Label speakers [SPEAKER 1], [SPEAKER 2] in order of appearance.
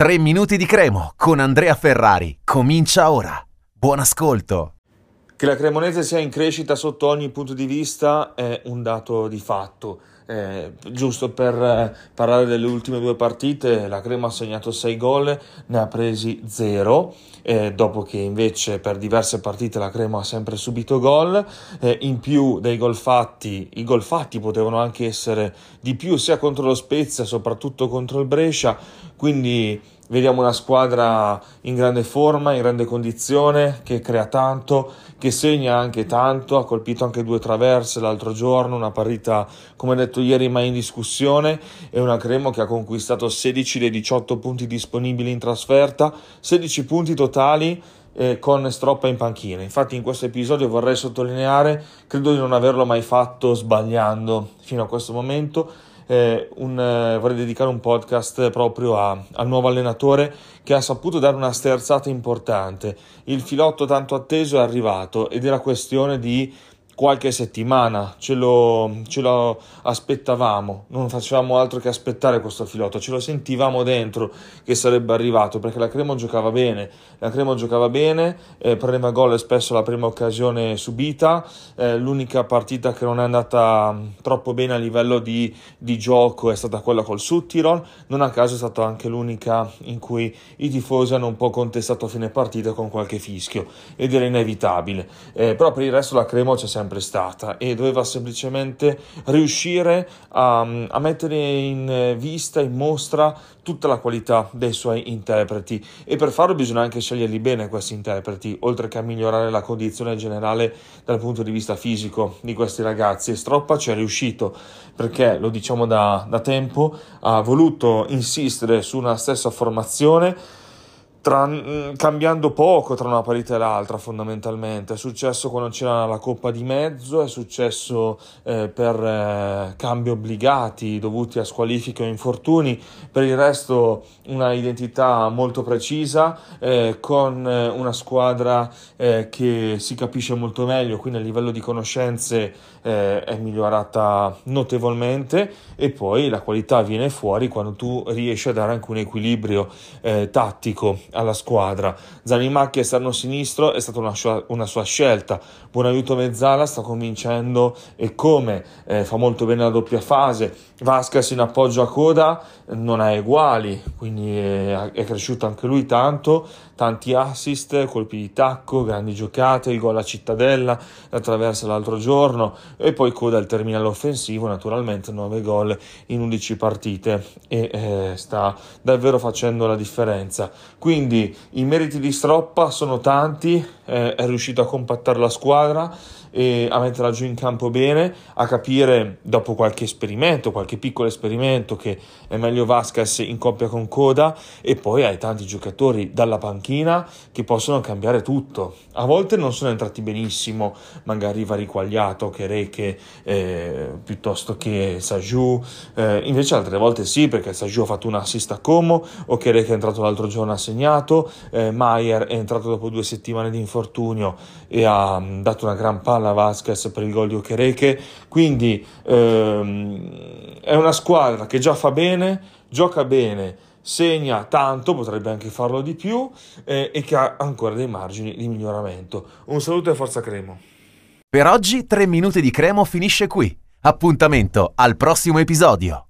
[SPEAKER 1] 3 minuti di Cremo con Andrea Ferrari. Comincia ora. Buon ascolto.
[SPEAKER 2] Che la Cremonese sia in crescita sotto ogni punto di vista è un dato di fatto. Eh, giusto per eh, parlare delle ultime due partite, la Crema ha segnato 6 gol, ne ha presi 0, eh, dopo che invece per diverse partite la Crema ha sempre subito gol. Eh, in più dei gol fatti, i gol fatti potevano anche essere di più sia contro lo Spezia, soprattutto contro il Brescia, quindi vediamo una squadra in grande forma, in grande condizione, che crea tanto, che segna anche tanto, ha colpito anche due traverse l'altro giorno, una partita come detto ieri mai in discussione e una Cremo che ha conquistato 16 dei 18 punti disponibili in trasferta, 16 punti totali eh, con Stroppa in panchina. Infatti in questo episodio vorrei sottolineare, credo di non averlo mai fatto sbagliando fino a questo momento, eh, un, eh, vorrei dedicare un podcast proprio a, al nuovo allenatore che ha saputo dare una sterzata importante. Il filotto tanto atteso è arrivato ed era questione di qualche settimana, ce lo, ce lo, aspettavamo, non facevamo altro che aspettare questo filotto, ce lo sentivamo dentro che sarebbe arrivato perché la Cremo giocava bene, la Cremo giocava bene, eh, prendeva gol spesso la prima occasione subita, eh, l'unica partita che non è andata mm, troppo bene a livello di, di gioco è stata quella col Suttiron, non a caso è stata anche l'unica in cui i tifosi hanno un po' contestato a fine partita con qualche fischio ed era inevitabile, eh, però per il resto la Cremo c'è sempre sempre stata e doveva semplicemente riuscire a, a mettere in vista, in mostra tutta la qualità dei suoi interpreti. E per farlo bisogna anche sceglierli bene questi interpreti, oltre che a migliorare la condizione generale dal punto di vista fisico di questi ragazzi. E Stroppa ci è riuscito perché, lo diciamo da, da tempo, ha voluto insistere su una stessa formazione tra, mm, cambiando poco tra una partita e l'altra fondamentalmente. È successo quando c'era la Coppa di mezzo, è successo eh, per eh, cambi obbligati dovuti a squalifiche o infortuni, per il resto una identità molto precisa eh, con eh, una squadra eh, che si capisce molto meglio, quindi a livello di conoscenze eh, è migliorata notevolmente. E poi la qualità viene fuori quando tu riesci a dare anche un equilibrio tattico alla squadra. Zanimacchi esterno sinistro è stata una sua, una sua scelta. Buon aiuto Mezzala sta convincendo e come eh, fa molto bene la doppia fase. Vasquez in appoggio a coda non ha uguali, quindi è, è cresciuto anche lui tanto. Tanti assist, colpi di tacco, grandi giocate, il gol a Cittadella, la l'altro giorno e poi coda il terminale offensivo, naturalmente 9 gol in 11 partite e eh, sta davvero facendo la differenza. Quindi i meriti di Stroppa sono tanti, eh, è riuscito a compattare la squadra e a metterla giù in campo bene, a capire dopo qualche esperimento, qualche piccolo esperimento che è meglio Vasquez in coppia con Coda e poi hai tanti giocatori dalla panchina che possono cambiare tutto. A volte non sono entrati benissimo, magari Variquagliato, Chereche eh, piuttosto che Sajou, eh, invece altre volte sì perché Sajou ha fatto un assist a Como o Chereche è entrato l'altro giorno ha segnato, eh, Maier è entrato dopo due settimane di infortunio e ha mm, dato una gran palla alla Vasquez per il gol di Okereke, quindi ehm, è una squadra che già fa bene, gioca bene, segna tanto, potrebbe anche farlo di più eh, e che ha ancora dei margini di miglioramento. Un saluto e forza Cremo.
[SPEAKER 1] Per oggi 3 minuti di Cremo finisce qui. Appuntamento al prossimo episodio.